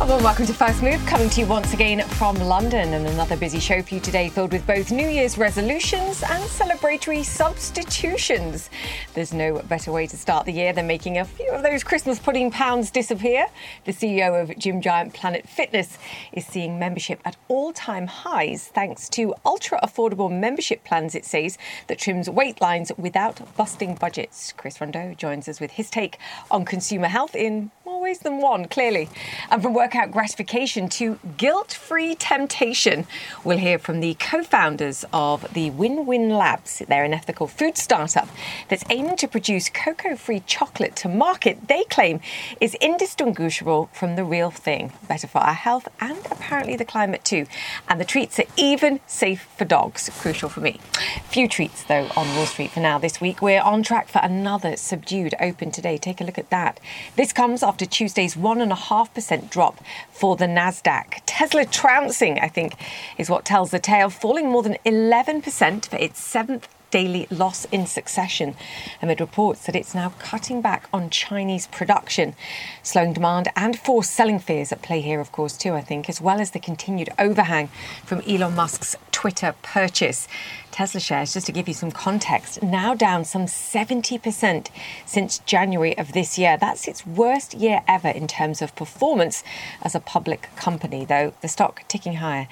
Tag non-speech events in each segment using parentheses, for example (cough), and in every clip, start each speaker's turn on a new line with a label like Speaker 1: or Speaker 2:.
Speaker 1: Well, welcome to First Move, coming to you once again from London, and another busy show for you today, filled with both New Year's resolutions and celebratory substitutions. There's no better way to start the year than making a few of those Christmas pudding pounds disappear. The CEO of gym giant Planet Fitness is seeing membership at all-time highs thanks to ultra-affordable membership plans. It says that trims weight lines without busting budgets. Chris Rondeau joins us with his take on consumer health in more ways than one, clearly, and from workout gratification to guilt free temptation. We'll hear from the co founders of the WNWN Labs. They're an ethical food startup that's aiming to produce cocoa free chocolate to market they claim is indistinguishable from the real thing. Better for our health and apparently the climate too. And the treats are even safe for dogs. Crucial for me. Few treats though on Wall Street for now this week. We're on track for another subdued open today. Take a look at that. This comes after Tuesday's 1.5% drop for the Nasdaq. Tesla trouncing, I think, is what tells the tale, falling more than 11% for its seventh daily loss in succession amid reports that it's now cutting back on Chinese production. Slowing demand and forced selling fears at play here, of course, too, I think, as well as the continued overhang from Elon Musk's Twitter purchase. Tesla shares, just to give you some context, now down some 70% since January of this year. That's its worst year ever in terms of performance as a public company, though the stock ticking higher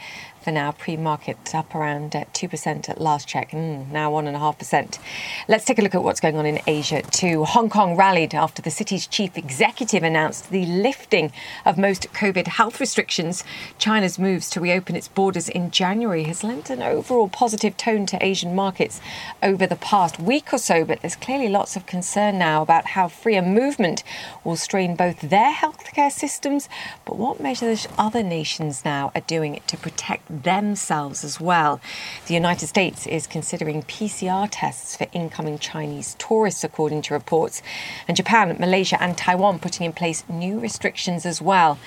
Speaker 1: for now. Pre market up around 2% at last check, mm, now 1.5%. Let's take a look at what's going on in Asia too. Hong Kong rallied after the city's chief executive announced the lifting of most COVID health restrictions. China's moves to reopen its borders in January has lent an overall positive tone to Asian markets over the past week or so, but there's clearly lots of concern now about how freer movement will strain both their healthcare systems, but what measures other nations now are doing to protect themselves as well. The United States is considering PCR tests for incoming Chinese tourists, according to reports, and Japan, Malaysia, and Taiwan putting in place new restrictions as well.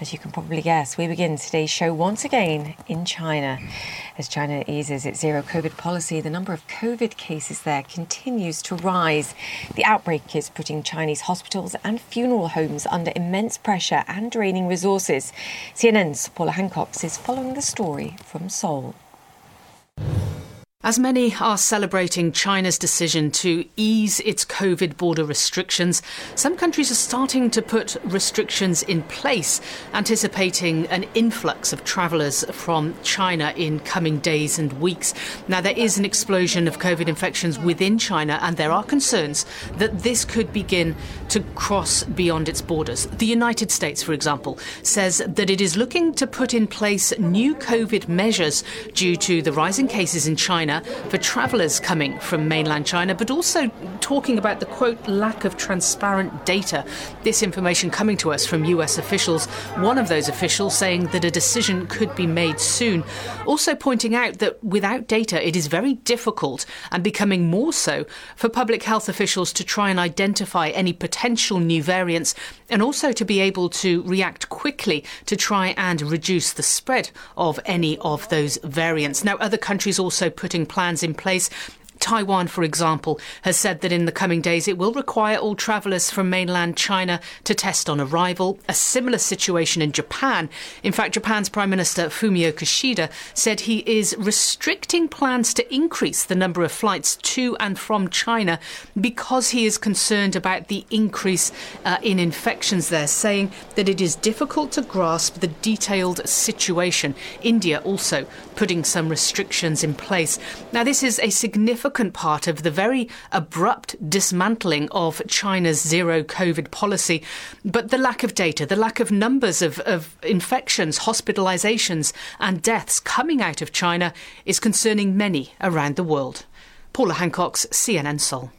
Speaker 1: As you can probably guess, we begin today's show once again in China. As China eases its zero COVID policy, the number of COVID cases there continues to rise. The outbreak is putting Chinese hospitals and funeral homes under immense pressure and draining resources. CNN's Paula Hancocks is following the story from Seoul.
Speaker 2: As many are celebrating China's decision to ease its COVID border restrictions, some countries are starting to put restrictions in place, anticipating an influx of travellers from China in coming days and weeks. Now, there is an explosion of COVID infections within China, and there are concerns that this could begin to cross beyond its borders. The United States, for example, says that it is looking to put in place new COVID measures due to the rising cases in China For travellers coming from mainland China, but also talking about the quote lack of transparent data. This information coming to us from US officials, one of those officials saying that a decision could be made soon. Also pointing out that without data, it is very difficult and becoming more so for public health officials to try and identify any potential new variants and also to be able to react quickly to try and reduce the spread of any of those variants. Now, other countries also putting plans in place Taiwan, for example, has said that in the coming days it will require all travellers from mainland China to test on arrival. A similar situation in Japan. In fact, Japan's Prime Minister Fumio Kishida said he is restricting plans to increase the number of flights to and from China because he is concerned about the increase uh, in infections there, saying that it is difficult to grasp the detailed situation. India also putting some restrictions in place. Now, this is a significant significant part of the very abrupt dismantling of China's zero COVID policy. But the lack of data, the lack of numbers of, of infections, hospitalizations, and deaths coming out of China is concerning many around the world. Paula Hancocks, CNN Seoul.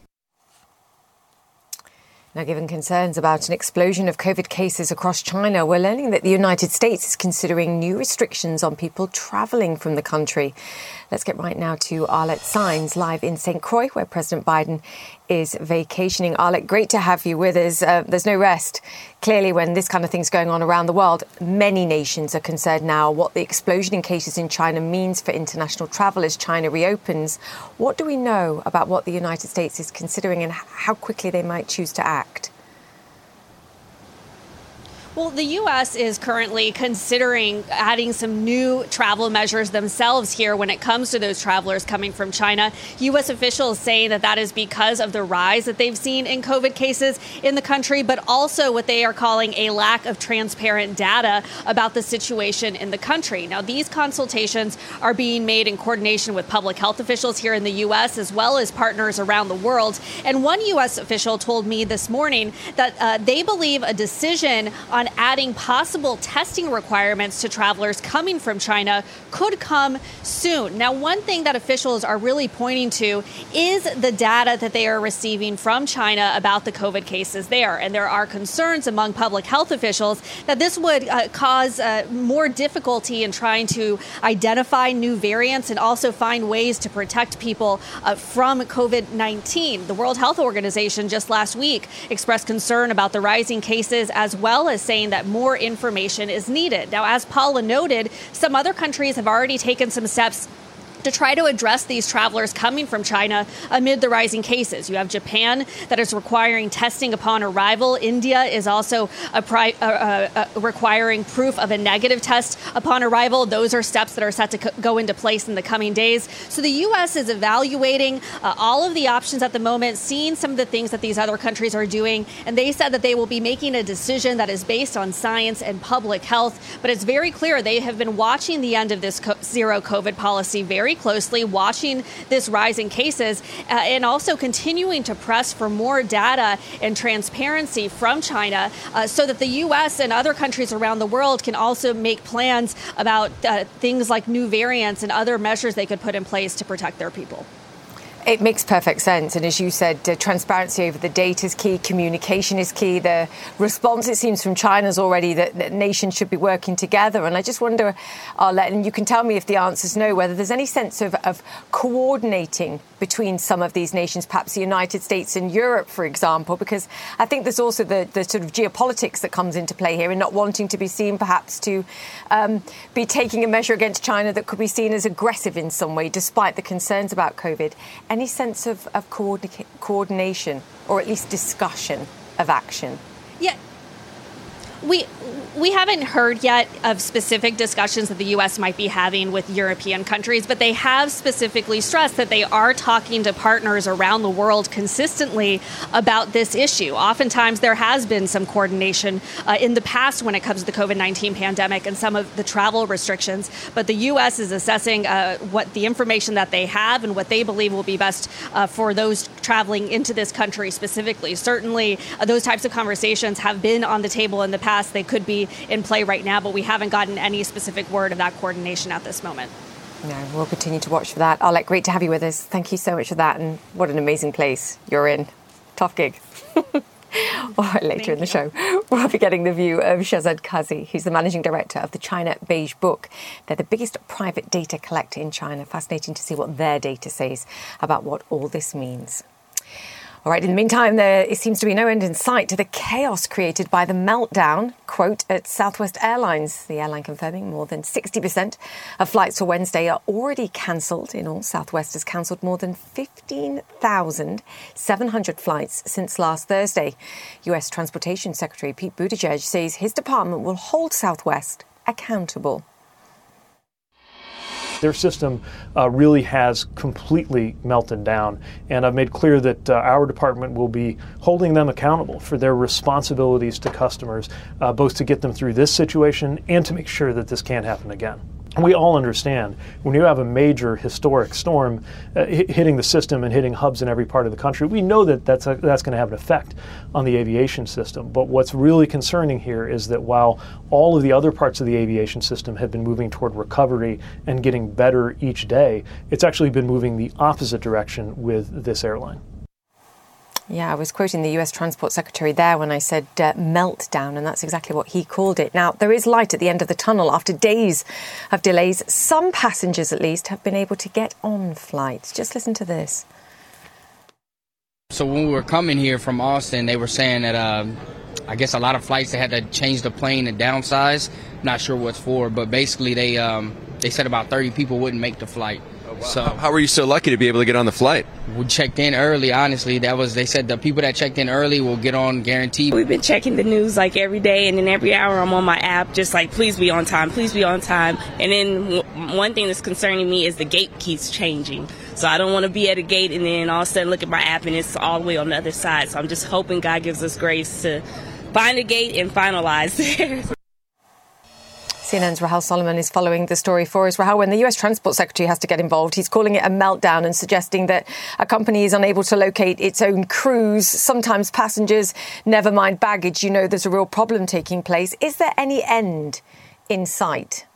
Speaker 1: Now, given concerns about an explosion of COVID cases across China, we're learning that the United States is considering new restrictions on people travelling from the country. Let's get right now to Arlette Saenz live in St. Croix, where President Biden is vacationing. Arlette, great to have you with us. Uh, there's no rest. Clearly, when this kind of thing's going on around the world, many nations are concerned now what the explosion in cases in China means for international travel as China reopens. What do we know about what the United States is considering and how quickly they might choose to act?
Speaker 3: Well, the U.S. is currently considering adding some new travel measures themselves here when it comes to those travelers coming from China. U.S. officials say that that is because of the rise that they've seen in COVID cases in the country, but also what they are calling a lack of transparent data about the situation in the country. Now, these consultations are being made in coordination with public health officials here in the U.S. as well as partners around the world. And one U.S. official told me this morning that uh, they believe a decision on adding possible testing requirements to travelers coming from China could come soon. Now, one thing that officials are really pointing to is the data that they are receiving from China about the COVID cases there. And there are concerns among public health officials that this would uh, cause uh, more difficulty in trying to identify new variants and also find ways to protect people uh, from COVID 19. The World Health Organization just last week expressed concern about the rising cases as well as saying that more information is needed. Now, as Paula noted, some other countries have already taken some steps to try to address these travelers coming from China amid the rising cases. You have Japan that is requiring testing upon arrival. India is also pri- uh, uh, uh, requiring proof of a negative test upon arrival. Those are steps that are set to go into place in the coming days. So the U.S. is evaluating uh, all of the options at the moment, seeing some of the things that these other countries are doing, and they said that they will be making a decision that is based on science and public health. But it's very clear they have been watching the end of this co- zero COVID policy very very closely, watching this rise in cases, uh, and also continuing to press for more data and transparency from China uh, so that the U.S. and other countries around the world can also make plans about uh, things like new variants and other measures they could put in place to protect their people.
Speaker 1: It makes perfect sense. And as you said, uh, transparency over the data is key, communication is key. The response, it seems, from China is already that, that nations should be working together. And I just wonder, Arlette, and you can tell me if the answer is no, whether there's any sense of, of coordinating between some of these nations, perhaps the United States and Europe, for example, because I think there's also the, the sort of geopolitics that comes into play here and not wanting to be seen perhaps to um, be taking a measure against China that could be seen as aggressive in some way, despite the concerns about COVID. Any sense of, of coordina- coordination or at least discussion of action?
Speaker 3: Yeah. We we haven't heard yet of specific discussions that the U.S. might be having with European countries, but they have specifically stressed that they are talking to partners around the world consistently about this issue. Oftentimes, there has been some coordination uh, in the past when it comes to the COVID 19 pandemic and some of the travel restrictions, but the U.S. is assessing uh, what the information that they have and what they believe will be best uh, for those traveling into this country specifically. Certainly, uh, those types of conversations have been on the table in the past. They could be in play right now, but we haven't gotten any specific word of that coordination at this moment.
Speaker 1: No, we'll continue to watch for that. Arlette, great to have you with us. Thank you so much for that, and what an amazing place you're in. Tough gig. (laughs) All right, later Thank in the show, (laughs) we'll be getting the view of Shehzad Qazi, who's the managing director of the China Beige Book. They're the biggest private data collector in China. Fascinating to see what their data says about what all this means. All right, in the meantime, there seems to be no end in sight to the chaos created by the meltdown, quote, at Southwest Airlines. The airline confirming more than 60% of flights for Wednesday are already cancelled. In all, Southwest has cancelled more than 15,700 flights since last Thursday. US Transportation Secretary Pete Buttigieg says his department will hold Southwest accountable.
Speaker 4: Their system uh, really has completely melted down, and I've made clear that uh, our department will be holding them accountable for their responsibilities to customers, uh, both to get them through this situation and to make sure that this can't happen again we all understand when you have a major historic storm uh, hitting the system and hitting hubs in every part of the country, we know that that's, that's going to have an effect on the aviation system. But what's really concerning here is that while all of the other parts of the aviation system have been moving toward recovery and getting better each day, it's actually been moving the opposite direction with this airline.
Speaker 1: Yeah, I was quoting the US Transport Secretary there when I said uh, meltdown, and that's exactly what he called it. Now, there is light at the end of the tunnel after days of delays. Some passengers, at least, have been able to get on flights. Just listen to this.
Speaker 5: So, when we were coming here from Austin, they were saying that uh, I guess a lot of flights they had to change the plane and downsize. Not sure what's for, but basically they um, they said about 30 people wouldn't make the flight.
Speaker 6: So how were you so lucky to be able to get on the flight?
Speaker 5: We checked in early. Honestly, that was they said the people that checked in early will get on guaranteed.
Speaker 7: We've been checking the news like every day, and then every hour I'm on my app, just like please be on time, please be on time. And then w- one thing that's concerning me is the gate keeps changing. So I don't want to be at a gate and then all of a sudden look at my app and it's all the way on the other side. So I'm just hoping God gives us grace to find a gate and finalize (laughs) there.
Speaker 1: CNN's Rahel Solomon is following the story for us. Rahel, when the US Transport Secretary has to get involved, he's calling it a meltdown and suggesting that a company is unable to locate its own crews, sometimes passengers, never mind baggage. You know there's a real problem taking place. Is there any end in sight?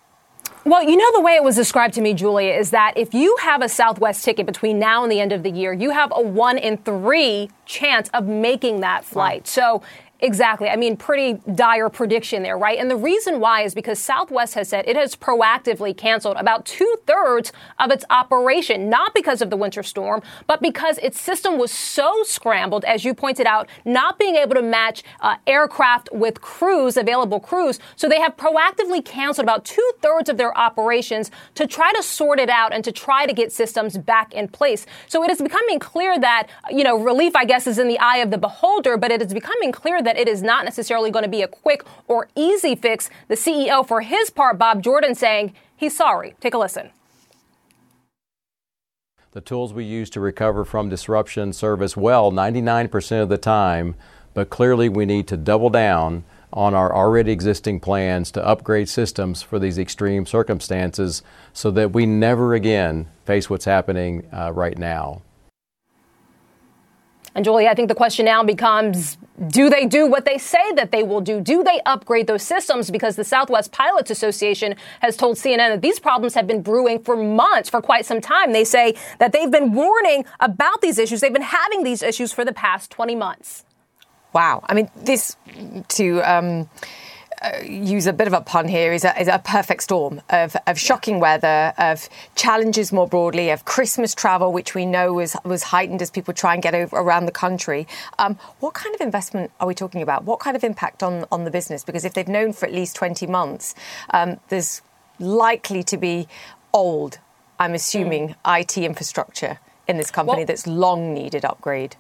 Speaker 8: Well, you know, the way it was described to me, Julia, is that if you have a Southwest ticket between now and the end of the year, you have a one in three chance of making that flight. Wow. So Exactly. I mean, pretty dire prediction there, right? And the reason why is because Southwest has said it has proactively canceled about two thirds of its operation, not because of the winter storm, but because its system was so scrambled, as you pointed out, not being able to match uh, aircraft with crews, available crews. So they have proactively canceled about two thirds of their operations to try to sort it out and to try to get systems back in place. So it is becoming clear that, you know, relief, I guess, is in the eye of the beholder, but it is becoming clear that that it is not necessarily going to be a quick or easy fix. The CEO, for his part, Bob Jordan, saying he's sorry. Take a listen.
Speaker 9: The tools we use to recover from disruption serve us well 99% of the time, but clearly we need to double down on our already existing plans to upgrade systems for these extreme circumstances so that we never again face what's happening uh, right now.
Speaker 8: And Julie, I think the question now becomes do they do what they say that they will do? Do they upgrade those systems? Because the Southwest Pilots Association has told CNN that these problems have been brewing for months, for quite some time. They say that they've been warning about these issues. They've been having these issues for the past 20 months.
Speaker 1: Wow. I mean, this to. Um use a bit of a pun here, is a, is a perfect storm of, of shocking weather, of challenges more broadly, of Christmas travel, which we know was, was heightened as people try and get over around the country. Um, what kind of investment are we talking about? What kind of impact on, on the business? Because if they've known for at least 20 months, um, there's likely to be old, I'm assuming, mm. IT infrastructure in this company well, that's long needed upgrade.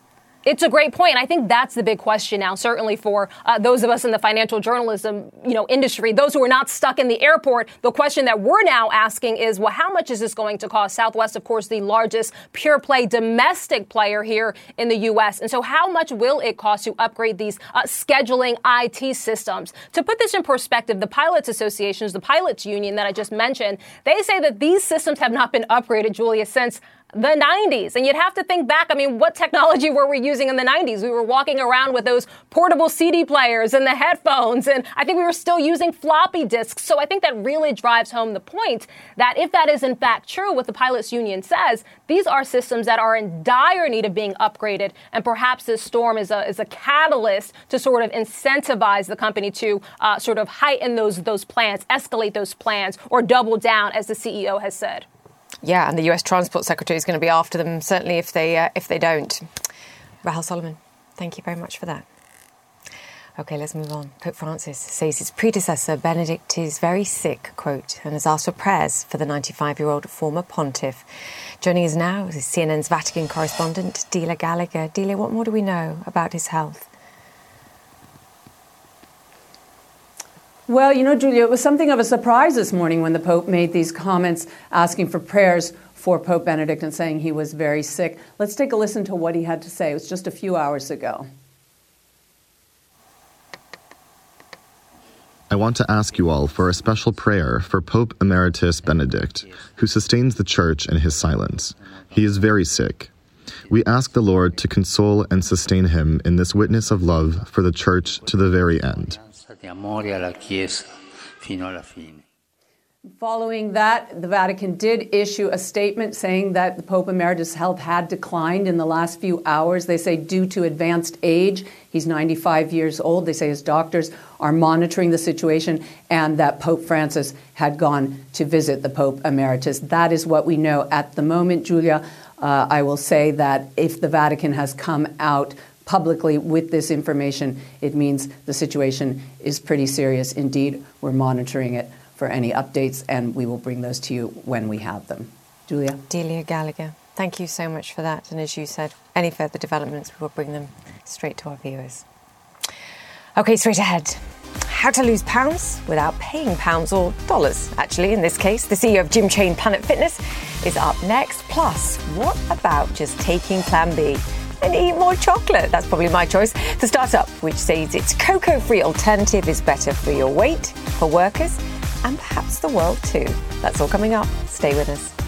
Speaker 8: It's a great point. I think that's the big question now, certainly for uh, those of us in the financial journalism, you know, industry, those who are not stuck in the airport. The question that we're now asking is, well, how much is this going to cost? Southwest, of course, the largest pure play domestic player here in the U.S. And so how much will it cost to upgrade these uh, scheduling IT systems? To put this in perspective, the pilots associations, the pilots union that I just mentioned, they say that these systems have not been upgraded, Julia, since the 90s. And you'd have to think back. I mean, what technology were we using in the 90s? We were walking around with those portable CD players and the headphones, and I think we were still using floppy disks. So I think that really drives home the point that if that is in fact true, what the pilots union says, these are systems that are in dire need of being upgraded, and perhaps this storm is a is a catalyst to sort of incentivize the company to uh, sort of heighten those those plans, escalate those plans, or double down, as the CEO has said.
Speaker 1: Yeah, and the US Transport Secretary is going to be after them certainly if they uh, if they don't. Rahel Solomon, thank you very much for that. Okay, let's move on. Pope Francis says his predecessor Benedict is very sick, quote, and has asked for prayers for the 95-year-old former pontiff. Joining us now is CNN's Vatican correspondent Delia Gallagher. Delia, what more do we know about his health?
Speaker 10: Well, you know, Julia, it was something of a surprise this morning when the Pope made these comments asking for prayers for Pope Benedict and saying he was very sick. Let's take a listen to what he had to say. It was just a few hours ago.
Speaker 11: I want to ask you all for a special prayer for Pope Emeritus Benedict, who sustains the Church in his silence. He is very sick. We ask the Lord to console and sustain him in this witness of love for the Church to the very end
Speaker 10: Following that, the Vatican did issue a statement saying that the Pope Emeritus' health had declined in the last few hours. They say due to advanced age. He's 95 years old. They say his doctors are monitoring the situation and that Pope Francis had gone to visit the Pope Emeritus. That is what we know at the moment, Julia. Uh, I will say that if the Vatican has come out publicly with this information, it means the situation is pretty serious indeed. We're monitoring it for any updates, and we will bring those to you when we have them. Julia?
Speaker 1: Delia Gallagher, thank you so much for that. And as you said, any further developments, we will bring them straight to our viewers. Okay, straight ahead. How to lose pounds without paying pounds or dollars, actually, in this case. The CEO of Gym Chain Planet Fitness is up next. Plus, what about just taking Plan B? And eat more chocolate. That's probably my choice. The startup, which says its cocoa free alternative is better for your weight, for workers, and perhaps the world too. That's all coming up. Stay with us.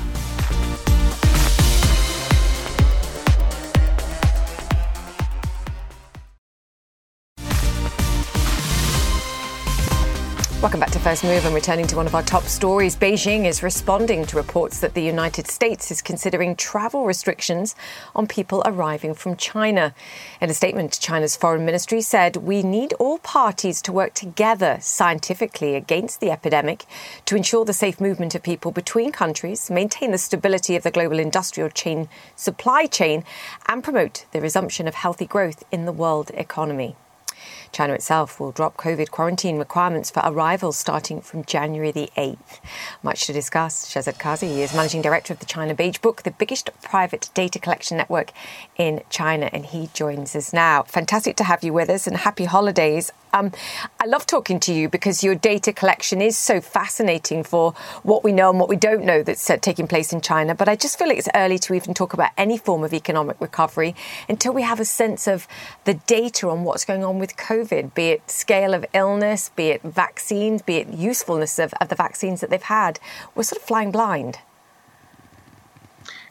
Speaker 1: Welcome back to First Move and returning to one of our top stories. Beijing is responding to reports that the United States is considering travel restrictions on people arriving from China. In a statement, China's foreign ministry said, We need all parties to work together scientifically against the epidemic to ensure the safe movement of people between countries, maintain the stability of the global industrial chain supply chain, and promote the resumption of healthy growth in the world economy. China itself will drop COVID quarantine requirements for arrivals starting from January the 8th. Much to discuss. Shehzad Qazi is managing director of the China Beige Book, the biggest private data collection network in China, and he joins us now. Fantastic to have you with us and happy holidays. Um, I love talking to you because your data collection is so fascinating for what we know and what we don't know that's uh, taking place in China. But I just feel it's early to even talk about any form of economic recovery until we have a sense of the data on what's going on with COVID, be it scale of illness, be it vaccines, be it usefulness of, of the vaccines that they've had. We're sort of flying blind.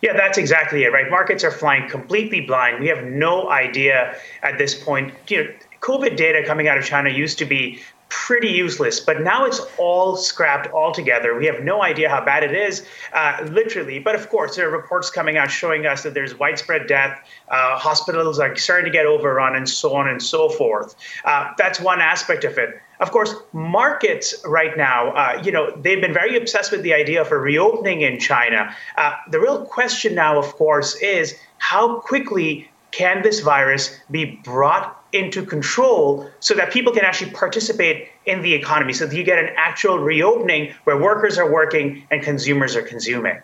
Speaker 12: Yeah, that's exactly it, right? Markets are flying completely blind. We have no idea at this point. You know, COVID data coming out of China used to be pretty useless, but now it's all scrapped altogether. We have no idea how bad it is, uh, literally. But of course, there are reports coming out showing us that there's widespread death, uh, hospitals are starting to get overrun, and so on and so forth. Uh, that's one aspect of it. Of course, markets right now, uh, you know, they've been very obsessed with the idea of a reopening in China. Uh, the real question now, of course, is how quickly can this virus be brought into control so that people can actually participate in the economy so that you get an actual reopening where workers are working and consumers are consuming.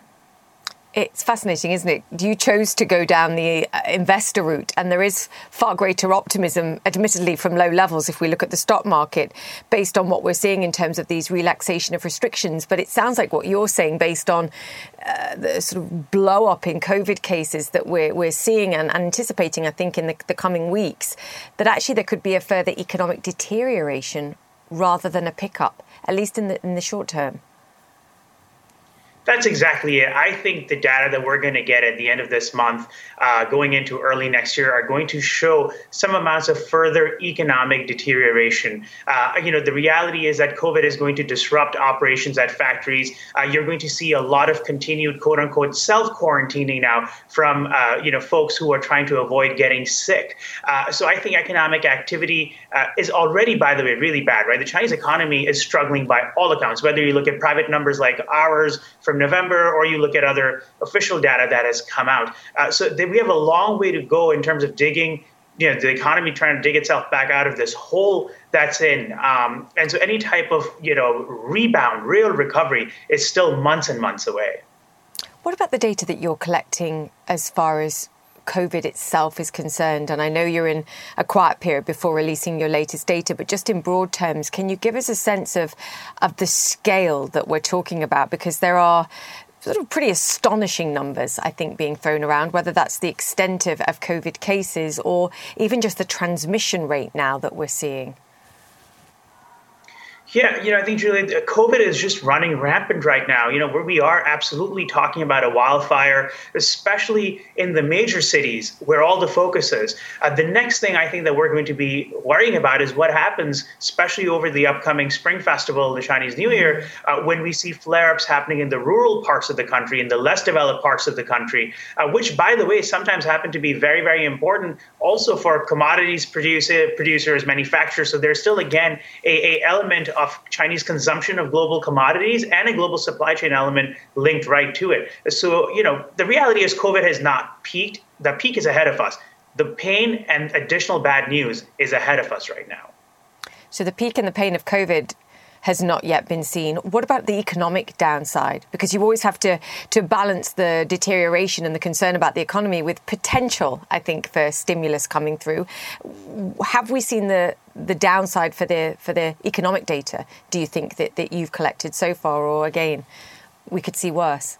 Speaker 1: It's fascinating, isn't it? You chose to go down the uh, investor route, and there is far greater optimism, admittedly from low levels, if we look at the stock market, based on what we're seeing in terms of these relaxation of restrictions. But it sounds like what you're saying, based on uh, the sort of blow up in COVID cases that we're, we're seeing and anticipating, I think, in the, the coming weeks, that actually there could be a further economic deterioration rather than a pickup, at least in the, in the short term.
Speaker 12: That's exactly it. I think the data that we're going to get at the end of this month, uh, going into early next year, are going to show some amounts of further economic deterioration. Uh, you know, the reality is that COVID is going to disrupt operations at factories. Uh, you're going to see a lot of continued "quote unquote" self quarantining now from uh, you know folks who are trying to avoid getting sick. Uh, so I think economic activity uh, is already, by the way, really bad. Right, the Chinese economy is struggling by all accounts. Whether you look at private numbers like ours from November, or you look at other official data that has come out. Uh, so we have a long way to go in terms of digging, you know, the economy trying to dig itself back out of this hole that's in. Um, and so any type of, you know, rebound, real recovery is still months and months away.
Speaker 1: What about the data that you're collecting as far as COVID itself is concerned, and I know you're in a quiet period before releasing your latest data, but just in broad terms, can you give us a sense of, of the scale that we're talking about? Because there are sort of pretty astonishing numbers, I think, being thrown around, whether that's the extent of, of COVID cases or even just the transmission rate now that we're seeing.
Speaker 12: Yeah, you know, I think Julie, COVID is just running rampant right now. You know, where we are absolutely talking about a wildfire, especially in the major cities where all the focus is. Uh, the next thing I think that we're going to be worrying about is what happens, especially over the upcoming Spring Festival, the Chinese New Year, uh, when we see flare-ups happening in the rural parts of the country, in the less developed parts of the country, uh, which, by the way, sometimes happen to be very, very important also for commodities producer, producers, manufacturers. So there's still again a, a element Chinese consumption of global commodities and a global supply chain element linked right to it. So, you know, the reality is COVID has not peaked. The peak is ahead of us. The pain and additional bad news is ahead of us right now.
Speaker 1: So, the peak and the pain of COVID has not yet been seen. What about the economic downside? Because you always have to, to balance the deterioration and the concern about the economy with potential, I think, for stimulus coming through. Have we seen the, the downside for the, for the economic data, do you think, that, that you've collected so far? Or again, we could see worse?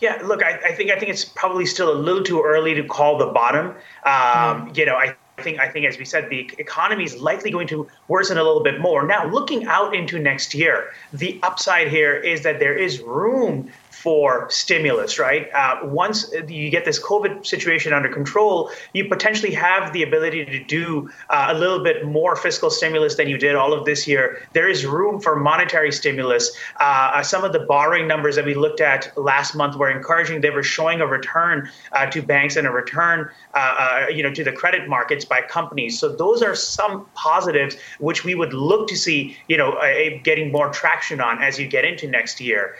Speaker 12: Yeah, look, I, I, think I think it's probably still a little too early to call the bottom. Um, mm. You know, I I think, I think, as we said, the economy is likely going to worsen a little bit more. Now, looking out into next year, the upside here is that there is room for stimulus, right? Uh, once you get this COVID situation under control, you potentially have the ability to do uh, a little bit more fiscal stimulus than you did all of this year. There is room for monetary stimulus. Uh, uh some of the borrowing numbers that we looked at last month were encouraging. They were showing a return uh, to banks and a return, uh, you know, to the credit markets by companies. So those are some positives which we would look to see, you know, getting more traction on as you get into next year.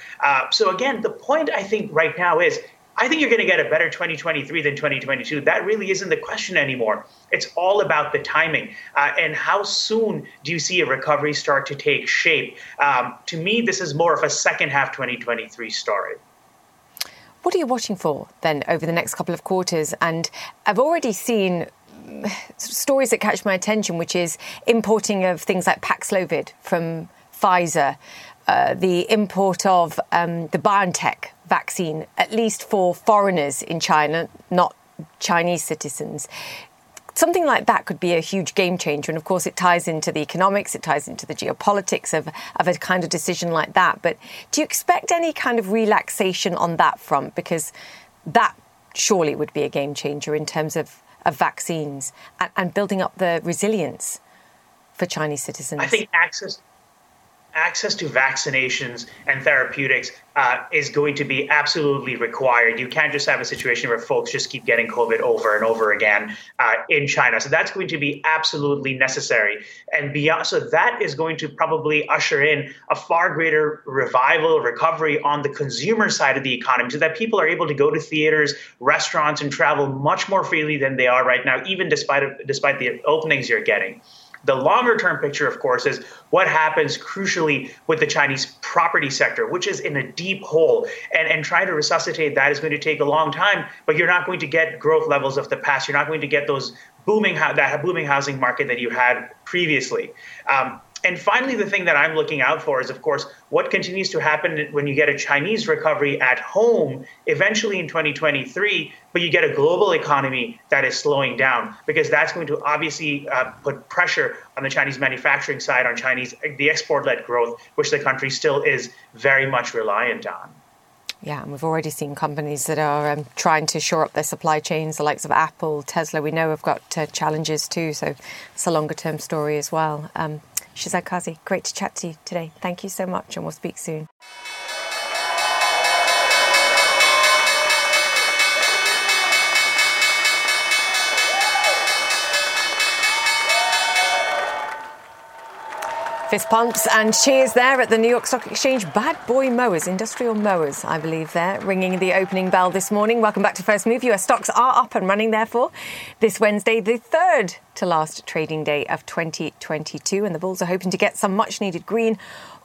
Speaker 12: so again, the point I think right now is I think you're going to get a better 2023 than 2022. That really isn't the question anymore. It's all about the timing uh, and how soon do you see a recovery start to take shape. Um, to me, this is more of a second half 2023 story.
Speaker 1: What are you watching for then over the next couple of quarters? And I've already seen (sighs) stories that catch my attention, which is importing of things like Paxlovid from Pfizer. Uh, the import of um, the BioNTech vaccine, at least for foreigners in China, not Chinese citizens. Something like that could be a huge game changer. And of course, it ties into the economics, it ties into the geopolitics of, of a kind of decision like that. But do you expect any kind of relaxation on that front? Because that surely would be a game changer in terms of, of vaccines and, and building up the resilience for Chinese citizens.
Speaker 12: I think access access to vaccinations and therapeutics uh, is going to be absolutely required. You can't just have a situation where folks just keep getting COVID over and over again uh, in China. So that's going to be absolutely necessary. And beyond, so that is going to probably usher in a far greater revival, recovery on the consumer side of the economy, so that people are able to go to theaters, restaurants, and travel much more freely than they are right now, even despite despite the openings you're getting. The longer term picture, of course, is what happens crucially with the Chinese property sector, which is in a deep hole. And, and trying to resuscitate that is going to take a long time, but you're not going to get growth levels of the past. You're not going to get those booming, that booming housing market that you had previously. Um, and finally, the thing that I'm looking out for is, of course, what continues to happen when you get a Chinese recovery at home eventually in 2023, but you get a global economy that is slowing down because that's going to obviously uh, put pressure on the Chinese manufacturing side, on Chinese the export-led growth, which the country still is very much reliant on.
Speaker 1: Yeah, and we've already seen companies that are um, trying to shore up their supply chains, the likes of Apple, Tesla. We know have got uh, challenges too, so it's a longer term story as well. Um, Shehzad Qazi, great to chat to you today. Thank you so much, and we'll speak soon. Fist pumps and cheers there at the New York Stock Exchange. Bad boy mowers, industrial mowers, I believe, there, ringing the opening bell this morning. Welcome back to First Move. US stocks are up and running, therefore, this Wednesday, the third to last trading day of 2022. And the bulls are hoping to get some much needed green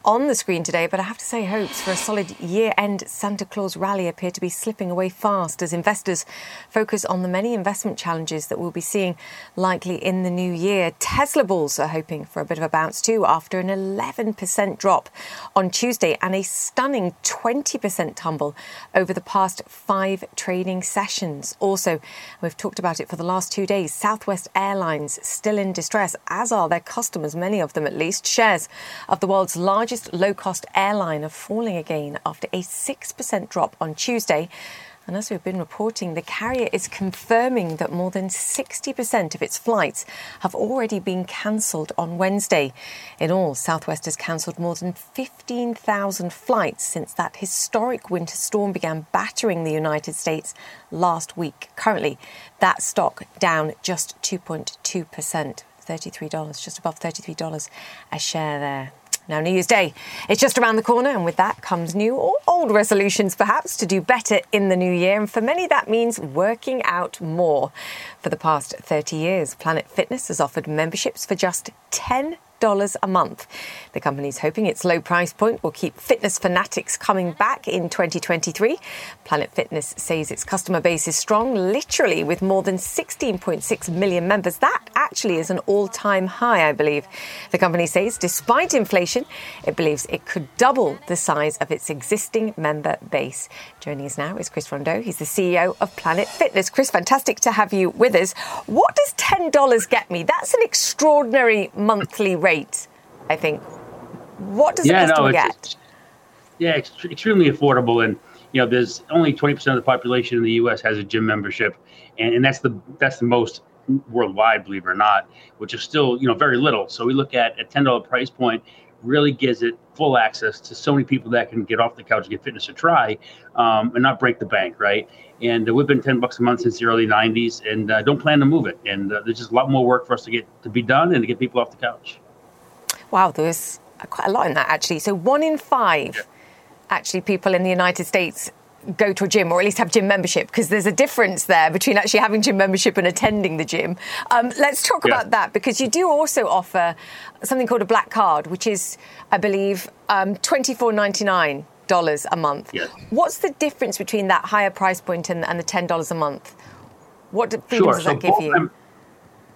Speaker 1: on the screen today, but I have to say, hopes for a solid year end Santa Claus rally appear to be slipping away fast as investors focus on the many investment challenges that we'll be seeing likely in the new year. Tesla bulls are hoping for a bit of a bounce too after an 11% drop on Tuesday and a stunning 20% tumble over the past five trading sessions. Also, we've talked about it for the last two days, Southwest Airlines still in distress, as are their customers, many of them at least. Shares of the world's largest largest low cost airline are falling again after a 6% drop on Tuesday. And as we've been reporting, the carrier is confirming that more than 60% of its flights have already been cancelled on Wednesday. In all, Southwest has cancelled more than 15,000 flights since that historic winter storm began battering the United States last week. Currently, that stock down just 2.2%. $33, just above $33 a share there. Now, New Year's Day is just around the corner, and with that comes new or old resolutions, perhaps, to do better in the new year. And for many, that means working out more. For the past 30 years, Planet Fitness has offered memberships for just 10 dollars a month. The company is hoping its low price point will keep fitness fanatics coming back in 2023. Planet Fitness says its customer base is strong, literally with more than 16.6 million members. That actually is an all-time high, I believe. The company says despite inflation, it believes it could double the size of its existing member base. Joining us now is Chris Rondeau. He's the CEO of Planet Fitness. Chris, fantastic to have you with us. What does $10 get me? That's an extraordinary monthly rate rate, I think. What does yeah, a customer no, get?
Speaker 13: Yeah, it's extremely affordable, and you know, there's only 20% of the population in the U.S. has a gym membership, and, and that's the that's the most worldwide, believe it or not, which is still you know very little. So we look at a ten dollar price point really gives it full access to so many people that can get off the couch and get fitness to try um, and not break the bank, right? And uh, we've been 10 bucks a month since the early 90s and uh, don't plan to move it. And uh, there's just a lot more work for us to get to be done and to get people off the couch.
Speaker 1: Wow, there's quite a lot in that actually. So one in five, actually, people in the United States go to a gym or at least have gym membership because there's a difference there between actually having gym membership and attending the gym. Um, let's talk yeah. about that because you do also offer something called a black card, which is, I believe, um, $24.99 a month.
Speaker 13: Yes.
Speaker 1: What's the difference between that higher price point and, and the $10 a month? What freedoms sure. does so that give you? Mem-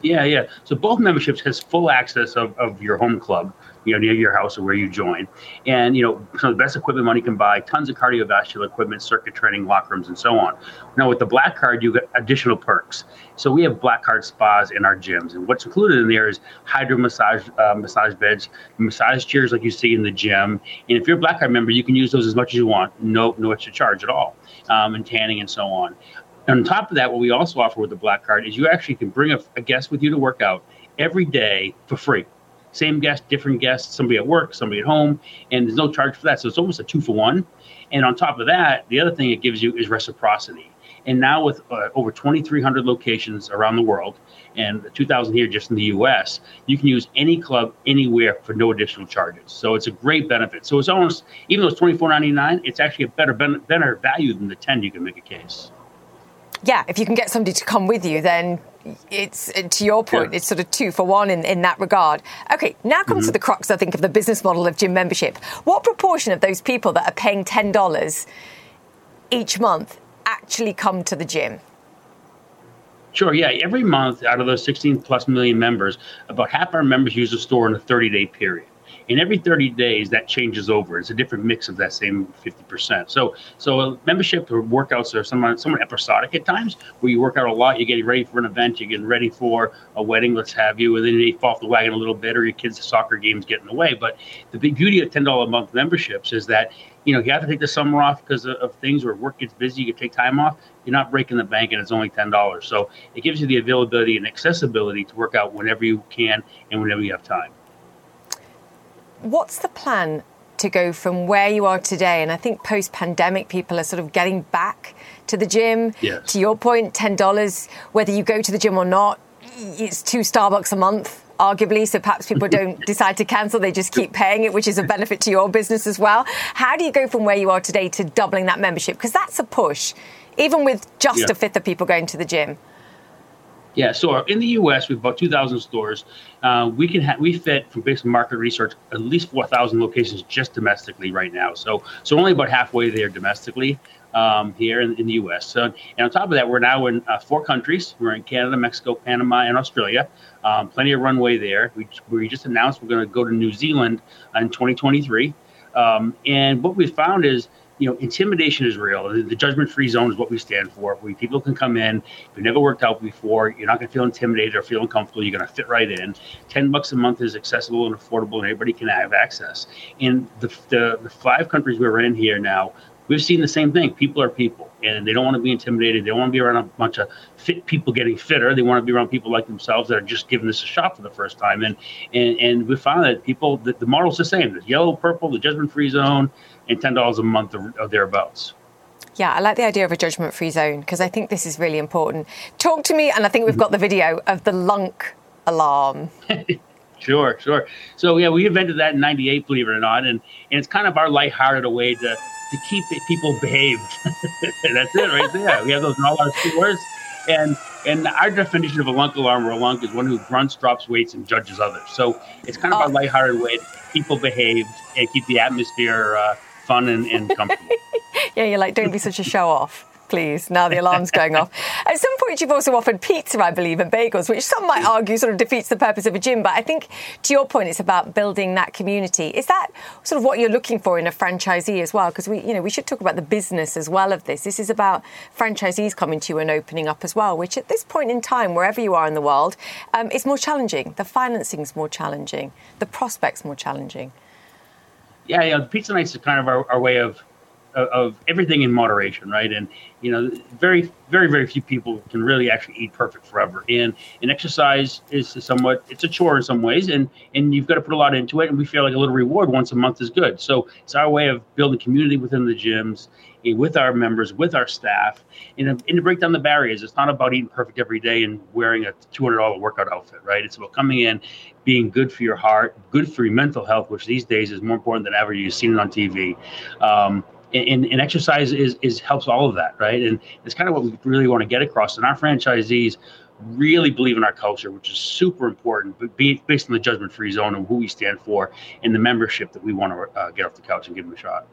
Speaker 13: yeah, yeah. So both memberships has full access of, of your home club, you know, near your house or where you join. And, you know, some of the best equipment money can buy, tons of cardiovascular equipment, circuit training, locker rooms, and so on. Now with the black card, you get additional perks. So we have black card spas in our gyms. And what's included in there is hydro massage, uh, massage beds, massage chairs like you see in the gym. And if you're a black card member, you can use those as much as you want. No, no extra charge at all. Um, and tanning and so on. And on top of that, what we also offer with the Black Card is you actually can bring a, a guest with you to work out every day for free. Same guest, different guest, somebody at work, somebody at home, and there's no charge for that. So it's almost a two for one. And on top of that, the other thing it gives you is reciprocity. And now with uh, over 2,300 locations around the world and 2,000 here just in the U.S., you can use any club anywhere for no additional charges. So it's a great benefit. So it's almost even though it's 24.99, it's actually a better better value than the 10 you can make a case
Speaker 1: yeah, if you can get somebody to come with you, then it's to your point, yeah. it's sort of two for one in, in that regard. Okay, now comes mm-hmm. to the crux, I think, of the business model of gym membership. What proportion of those people that are paying ten dollars each month actually come to the gym?
Speaker 13: Sure, yeah. Every month, out of those 16 plus million members, about half our members use the store in a 30 day period. And every 30 days, that changes over. It's a different mix of that same 50%. So, so uh, membership or workouts are somewhat, somewhat episodic at times, where you work out a lot, you're getting ready for an event, you're getting ready for a wedding, let's have you, and then you fall off the wagon a little bit, or your kids' soccer games get in the way. But the big beauty of $10 a month memberships is that you know, you have to take the summer off because of, of, things where work gets busy, you can take time off. You're not breaking the bank and it's only $10. So it gives you the availability and accessibility to work out whenever you can and whenever you have time
Speaker 1: what's the plan to go from where you are today? And I think post pandemic, people are sort of getting back to the gym.
Speaker 13: Yes.
Speaker 1: To your point, $10, whether you go to the gym or not, it's two Starbucks a month, arguably. So perhaps people (laughs) don't decide to cancel, they just keep paying it, which is a benefit to your business as well. How do you go from where you are today to doubling that membership? Because that's a push, even with just yeah. a fifth of people going to the gym.
Speaker 13: Yeah, so in the U.S., we have about 2,000 stores. Uh, we can ha- we fit from basic market research at least 4,000 locations just domestically right now. So so only about halfway there domestically um, here in, in, the U.S. So and on top of that, we're now in uh, four countries. We're in Canada, Mexico, Panama, and Australia. Um, plenty of runway there. We, we just announced we're going to go to New Zealand in 2023. Um, and what we found is you know, intimidation is real. The, the judgment-free zone is what we stand for. People can come in. If you've never worked out before, you're not going to feel intimidated or feel uncomfortable. You're going to fit right in. Ten bucks a month is accessible and affordable, and everybody can have access. In the, the, the five countries we're in here now, we've seen the same thing. People are people, and they don't want to be intimidated. They don't want to be around a bunch of fit people getting fitter. They want to be around people like themselves that are just giving this a shot for the first time. And and, and we found that people, the, the model's the same. The yellow, purple, the judgment-free zone, and ten dollars a month or, or thereabouts.
Speaker 1: Yeah, I like the idea of a judgment free zone because I think this is really important. Talk to me, and I think we've got the (laughs) video of the lunk alarm. (laughs)
Speaker 13: sure, sure. So, yeah, we invented that in 98, believe it or not. And, and it's kind of our lighthearted way to, to keep people behaved. (laughs) That's it right there. We have those in all our stores. And and our definition of a lunk alarm or a lunk is one who grunts, drops weights, and judges others. So it's kind of oh. our lighthearted way to keep people behaved and keep the atmosphere uh, fun and, and (laughs) comfortable.
Speaker 1: yeah, you're like, don't be such a show off please. Now the alarm's going off. (laughs) At some point, you've also offered pizza, I believe, and bagels, which some might argue sort of defeats the purpose of a gym. But I think, to your point, it's about building that community. Is that sort of what you're looking for in a franchisee as well? Because we, you know, we should talk about the business as well of this. This is about franchisees coming to you and opening up as well, which at this point in time, wherever you are in the world, um, is more challenging. The financing's more challenging. The prospects more challenging.
Speaker 13: Yeah, yeah. The pizza nights is kind of our, our way of of everything in moderation, right? And you know, very, very, very few people can really actually eat perfect forever. And and exercise is somewhat it's a chore in some ways, and and you've got to put a lot into it. And we feel like a little reward once a month is good. So it's our way of building community within the gyms, eh, with our members, with our staff, and, and to break down the barriers. It's not about eating perfect every day and wearing a two hundred dollar workout outfit, right? It's about coming in, being good for your heart, good for your mental health, which these days is more important than ever. You've seen it on TV. Um, and, and exercise is, is helps all of that, right? And it's kind of what we really want to get across. And our franchisees really believe in our culture, which is super important, but be, based on the judgment-free zone and who we stand for, and the membership that we want to uh, get off the couch and give them a shot.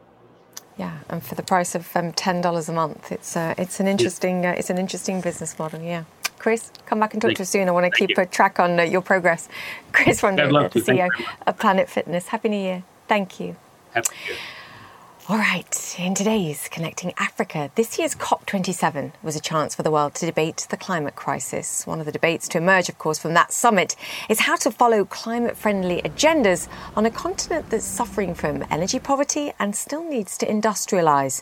Speaker 1: Yeah, and for the price of um, ten dollars a month, it's uh, it's an interesting uh, it's an interesting business model. Yeah. Chris, come back and talk Thank to us soon. I want to keep you. a track on uh, your progress. Chris Rondeau, the CEO of Planet Fitness. Happy New Year. Thank you.
Speaker 13: Happy New Year.
Speaker 1: All right, in today's Connecting Africa, this year's COP27 was a chance for the world to debate the climate crisis. One of the debates to emerge, of course, from that summit is how to follow climate friendly agendas on a continent that's suffering from energy poverty and still needs to industrialise.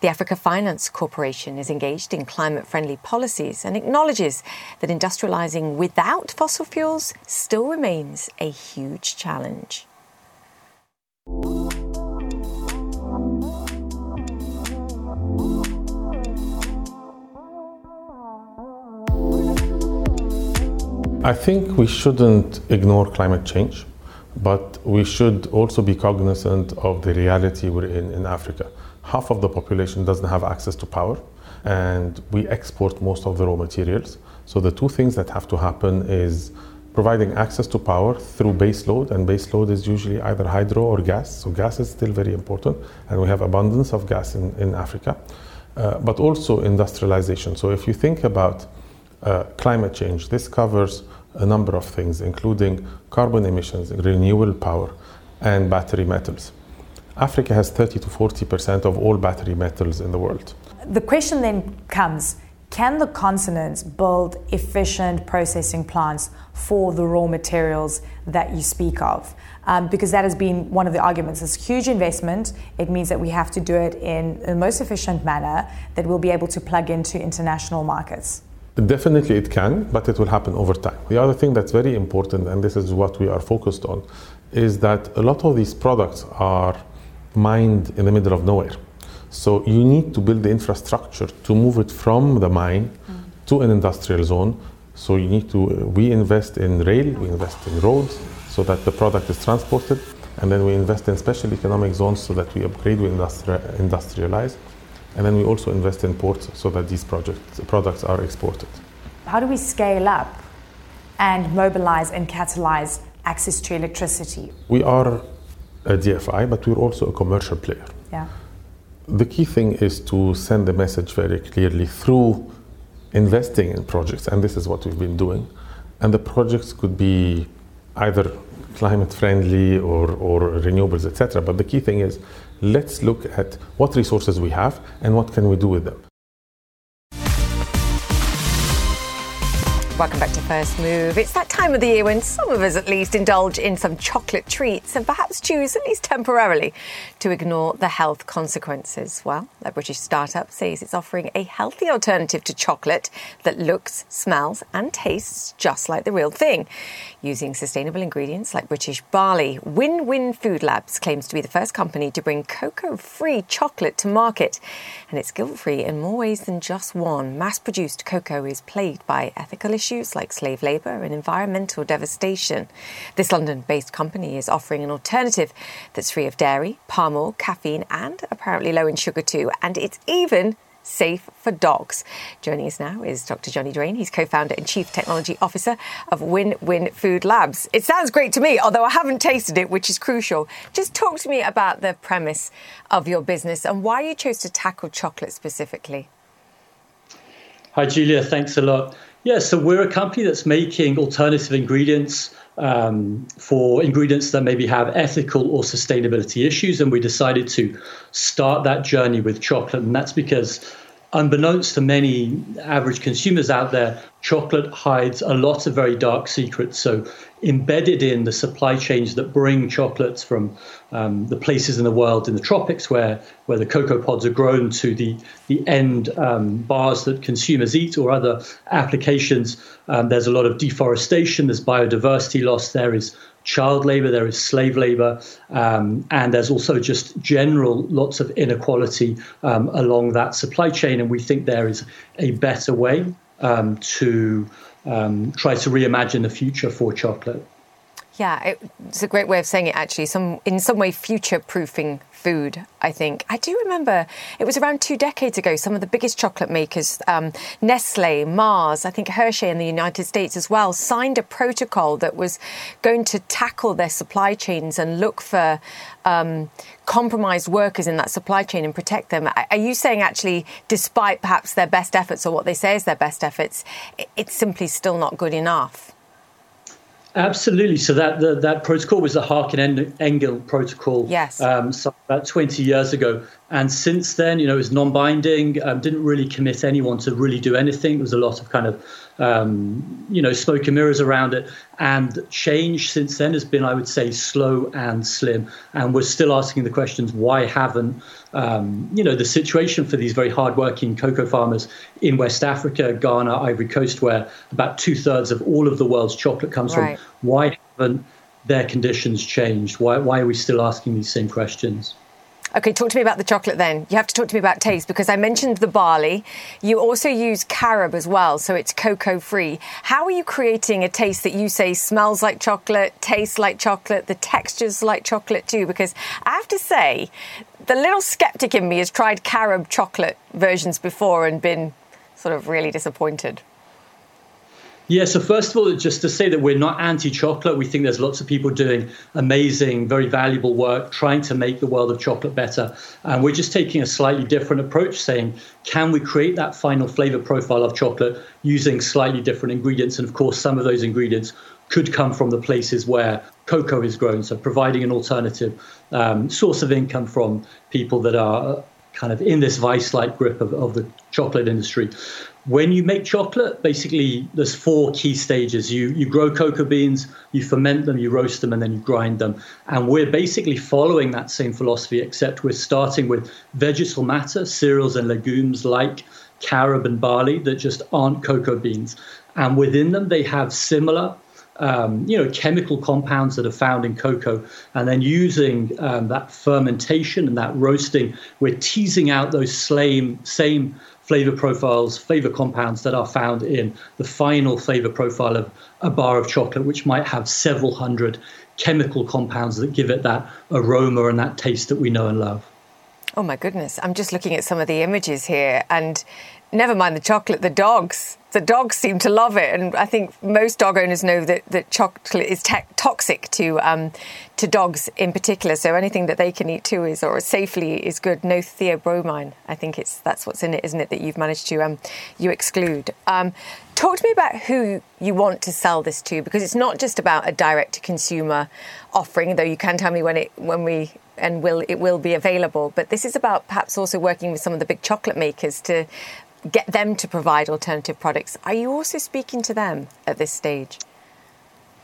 Speaker 1: The Africa Finance Corporation is engaged in climate friendly policies and acknowledges that industrialising without fossil fuels still remains a huge challenge.
Speaker 14: I think we shouldn't ignore climate change, but we should also be cognizant of the reality we're in in Africa. Half of the population doesn't have access to power, and we export most of the raw materials. So the two things that have to happen is providing access to power through base load, and base load is usually either hydro or gas. So gas is still very important, and we have abundance of gas in, in Africa, uh, but also industrialization. So if you think about uh, climate change. This covers a number of things, including carbon emissions, renewable power, and battery metals. Africa has 30 to 40 percent of all battery metals in the world.
Speaker 15: The question then comes can the continent build efficient processing plants for the raw materials that you speak of? Um, because that has been one of the arguments. It's a huge investment. It means that we have to do it in the most efficient manner that we'll be able to plug into international markets.
Speaker 14: Definitely it can, but it will happen over time. The other thing that's very important, and this is what we are focused on, is that a lot of these products are mined in the middle of nowhere. So you need to build the infrastructure to move it from the mine mm. to an industrial zone. So you need to, we invest in rail, we invest in roads so that the product is transported, and then we invest in special economic zones so that we upgrade, we industrialize. And then we also invest in ports so that these projects, products are exported.
Speaker 15: how do we scale up and mobilize and catalyze access to electricity?
Speaker 14: We are a DFI, but we're also a commercial player.
Speaker 15: Yeah.
Speaker 14: The key thing is to send the message very clearly through investing in projects, and this is what we've been doing. And the projects could be either climate friendly or, or renewables, etc. But the key thing is let's look at what resources we have and what can we do with them.
Speaker 1: Welcome back to First Move. It's that time of the year when some of us at least indulge in some chocolate treats and perhaps choose, at least temporarily, to ignore the health consequences. Well, a British startup says it's offering a healthy alternative to chocolate that looks, smells, and tastes just like the real thing. Using sustainable ingredients like British barley, WNWN Food Labs claims to be the first company to bring cocoa free chocolate to market. And it's guilt free in more ways than just one. Mass produced cocoa is plagued by ethical issues issues like slave labour and environmental devastation. This London based company is offering an alternative that's free of dairy, palm oil, caffeine, and apparently low in sugar too. And it's even safe for dogs. Joining us now is Dr. Johnny Drain. He's co founder and chief technology officer of WNWN Food Labs. It sounds great to me, although I haven't tasted it, which is crucial. Just talk to me about the premise of your business and why you chose to tackle chocolate specifically.
Speaker 16: Hi, Julia. Thanks a lot. Yeah, so we're a company that's making alternative ingredients um, for ingredients that maybe have ethical or sustainability issues. And we decided to start that journey with chocolate. And that's because unbeknownst to many average consumers out there, chocolate hides a lot of very dark secrets. So, embedded in the supply chains that bring chocolates from um, the places in the world in the tropics where, where the cocoa pods are grown to the, the end um, bars that consumers eat or other applications, um, there's a lot of deforestation, there's biodiversity loss, there is child labor, there is slave labor, um, and there's also just general lots of inequality um, along that supply chain. And we think there is a better way um, to um, try to reimagine the future for chocolate.
Speaker 1: Yeah, it's a great way of saying it. Actually, some in some way future-proofing food. I think I do remember it was around two decades ago. Some of the biggest chocolate makers, um, Nestle, Mars, I think Hershey in the United States as well, signed a protocol that was going to tackle their supply chains and look for um, compromised workers in that supply chain and protect them. Are you saying actually, despite perhaps their best efforts or what they say is their best efforts, it's simply still not good enough?
Speaker 16: Absolutely. So that the, that protocol was the Harkin Engel protocol.
Speaker 1: Yes.
Speaker 16: Um, so about 20 years ago, and since then, you know, it was non-binding. Um, didn't really commit anyone to really do anything. There was a lot of kind of, um, you know, smoke and mirrors around it. And change since then has been, I would say, slow and slim. And we're still asking the questions: Why haven't, um, you know, the situation for these very hardworking cocoa farmers in West Africa, Ghana, Ivory Coast, where about two thirds of all of the world's chocolate comes right. from, why haven't their conditions changed? Why, why are we still asking these same questions?
Speaker 1: Okay, talk to me about the chocolate then. You have to talk to me about taste because I mentioned the barley. You also use carob as well, so it's cocoa free. How are you creating a taste that you say smells like chocolate, tastes like chocolate, the textures like chocolate too? Because I have to say, the little skeptic in me has tried carob chocolate versions before and been sort of really disappointed.
Speaker 16: Yeah, so first of all, just to say that we're not anti chocolate. We think there's lots of people doing amazing, very valuable work trying to make the world of chocolate better. And we're just taking a slightly different approach, saying, can we create that final flavor profile of chocolate using slightly different ingredients? And of course, some of those ingredients could come from the places where cocoa is grown. So providing an alternative um, source of income from people that are kind of in this vice like grip of, of the chocolate industry when you make chocolate, basically there's four key stages. You you grow cocoa beans, you ferment them, you roast them, and then you grind them. And we're basically following that same philosophy, except we're starting with vegetal matter, cereals and legumes like carob and barley that just aren't cocoa beans. And within them, they have similar um, you know, chemical compounds that are found in cocoa, and then using um, that fermentation and that roasting, we're teasing out those same same flavor profiles, flavor compounds that are found in the final flavor profile of a bar of chocolate, which might have several hundred chemical compounds that give it that aroma and that taste that we know and love.
Speaker 1: Oh my goodness, I'm just looking at some of the images here, and never mind the chocolate, the dogs the dogs seem to love it, and I think most dog owners know that, that chocolate is te- toxic to um, to dogs in particular. So anything that they can eat too is or safely is good. No theobromine. I think it's that's what's in it, isn't it? That you've managed to um, you exclude. Um, talk to me about who you want to sell this to, because it's not just about a direct to consumer offering. Though you can tell me when it when we and will it will be available. But this is about perhaps also working with some of the big chocolate makers to get them to provide alternative products. Are you also speaking to them at this stage?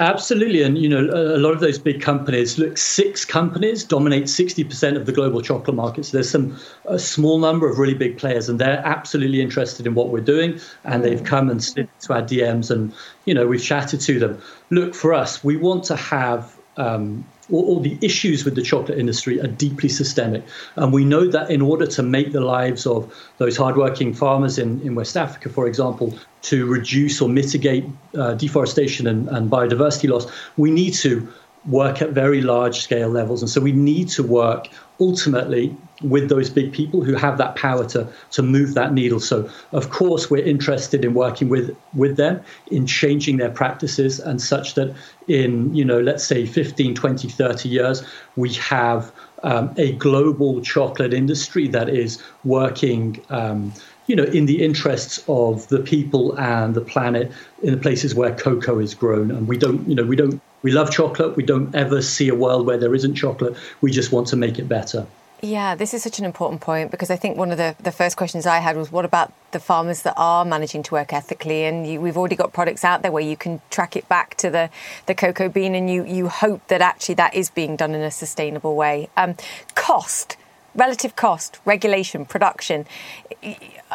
Speaker 16: Absolutely, and you know a lot of those big companies. Look, six companies dominate sixty percent of the global chocolate market. So there's some a small number of really big players, and they're absolutely interested in what we're doing, and they've come and slid to our DMs, and you know we've chatted to them. Look, for us, we want to have um, all, the issues with the chocolate industry are deeply systemic. And we know that in order to make the lives of those hardworking farmers in, in West Africa, for example, to reduce or mitigate uh, deforestation and, and biodiversity loss, we need to work at very large scale levels. And so we need to work ultimately with those big people who have that power to to move that needle. So of course we're interested in working with with them in changing their practices and such that in you know let's say 15 20 30 years we have um, a global chocolate industry that is working um, you know, in the interests of the people and the planet in the places where cocoa is grown. And we don't, you know, we don't, we love chocolate. We don't ever see a world where there isn't chocolate. We just want to make it better.
Speaker 1: Yeah, this is such an important point because I think one of the, the first questions I had was what about the farmers that are managing to work ethically? And you, we've already got products out there where you can track it back to the, the cocoa bean and you, you hope that actually that is being done in a sustainable way. Um, cost, relative cost, regulation, production.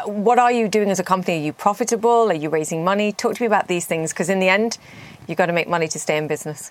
Speaker 1: What are you doing as a company? Are you profitable? Are you raising money? Talk to me about these things because in the end, you've got to make money to stay in business.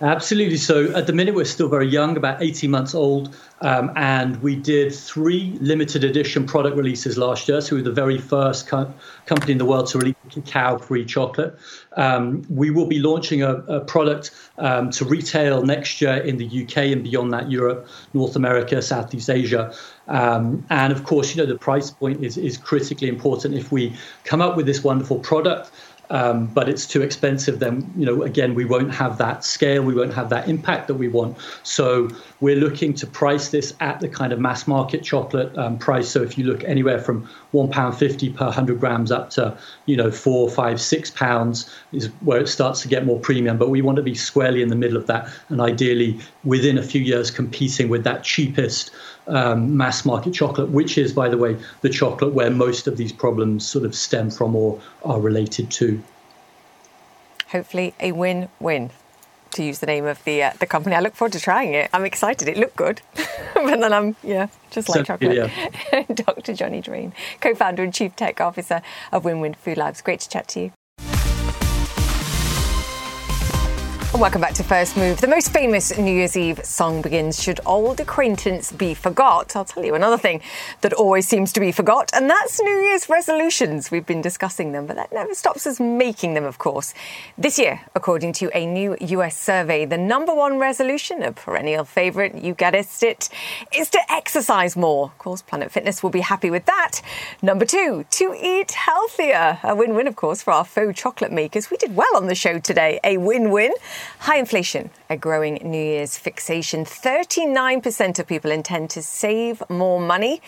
Speaker 16: Absolutely. So at the minute, we're still very young, about 18 months old. Um, and we did three limited edition product releases last year. So we were the very first co- company in the world to release cacao free chocolate. Um, we will be launching a, a product um, to retail next year in the UK and beyond that, Europe, North America, Southeast Asia. Um, and of course, you know, the price point is, is critically important. If we come up with this wonderful product, um, but it's too expensive, then you know again we won't have that scale, we won't have that impact that we want. So we're looking to price this at the kind of mass market chocolate um, price. So if you look anywhere from one pound fifty per hundred grams up to you know four, five, six pounds is where it starts to get more premium. But we want to be squarely in the middle of that, and ideally within a few years competing with that cheapest um, mass market chocolate, which is, by the way, the chocolate where most of these problems sort of stem from or are related to.
Speaker 1: Hopefully, a win win. To use the name of the uh, the company, I look forward to trying it. I'm excited. It looked good, (laughs) but then I'm yeah, just like so, chocolate. Yeah. (laughs) Dr. Johnny Drain, co-founder and chief tech officer of WNWN Food Labs. Great to chat to you. Welcome back to First Move. The most famous New Year's Eve song begins Should Old Acquaintance Be Forgot? I'll tell you another thing that always seems to be forgot, and that's New Year's resolutions. We've been discussing them, but that never stops us making them, of course. This year, according to a new US survey, the number one resolution, a perennial favourite, you guessed it, is to exercise more. Of course, Planet Fitness will be happy with that. Number two, to eat healthier. A win win, of course, for our faux chocolate makers. We did well on the show today. A win win. High inflation, a growing New Year's fixation. 39% of people intend to save more money.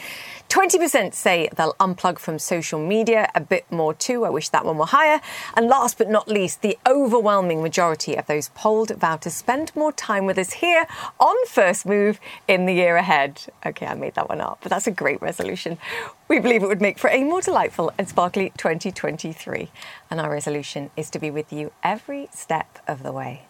Speaker 1: 20% say they'll unplug from social media, a bit more too. I wish that one were higher. And last but not least, the overwhelming majority of those polled vow to spend more time with us here on First Move in the year ahead. Okay, I made that one up, but that's a great resolution. We believe it would make for a more delightful and sparkly 2023. And our resolution is to be with you every step of the way.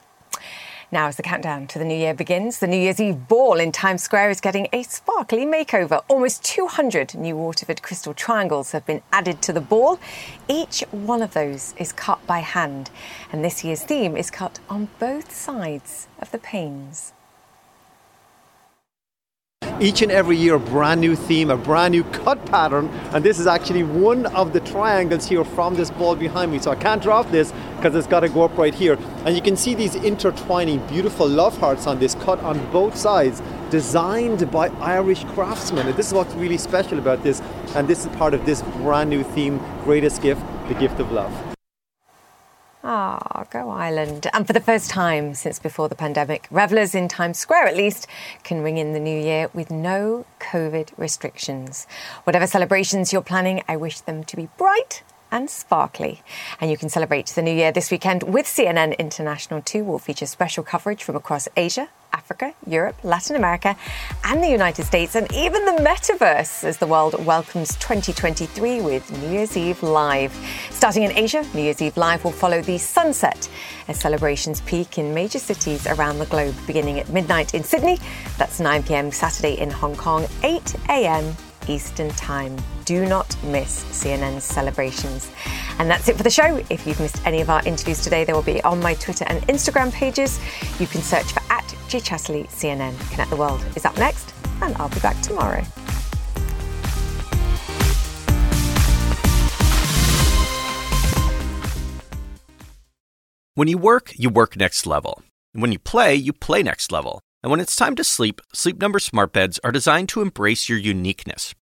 Speaker 1: Now, as the countdown to the new year begins, the New Year's Eve ball in Times Square is getting a sparkly makeover. Almost 200 new Waterford crystal triangles have been added to the ball. Each one of those is cut by hand, and this year's theme is cut on both sides of the panes
Speaker 17: each and every year a brand new theme, a brand new cut pattern, and this is actually one of the triangles here from this ball behind me. So I can't drop this because it's got to go up right here. And you can see these intertwining beautiful love hearts on this cut on both sides, designed by Irish craftsmen. And this is what's really special about this, and this is part of this brand new theme, Greatest Gift the gift of love.
Speaker 1: Ah, go Ireland. And for the first time since before the pandemic, revellers in Times Square at least can ring in the new year with no COVID restrictions. Whatever celebrations you're planning, I wish them to be bright and sparkly. And you can celebrate the new year this weekend with CNN International 2 will feature special coverage from across Asia, Africa, Europe, Latin America, and the United States, and even the metaverse as the world welcomes 2023 with New Year's Eve Live. Starting in Asia, New Year's Eve Live will follow the sunset as celebrations peak in major cities around the globe, beginning at midnight in Sydney. That's 9 p.m. Saturday in Hong Kong, 8 a.m. Eastern Time. Do not miss CNN's celebrations. And that's it for the show. If you've missed any of our interviews today, they will be on my Twitter and Instagram pages. You can search for at G CNN. Connect the World is up next, and I'll be back tomorrow.
Speaker 18: When you work, you work next level. When you play, you play next level. And when it's time to sleep, Sleep Number smart beds are designed to embrace your uniqueness,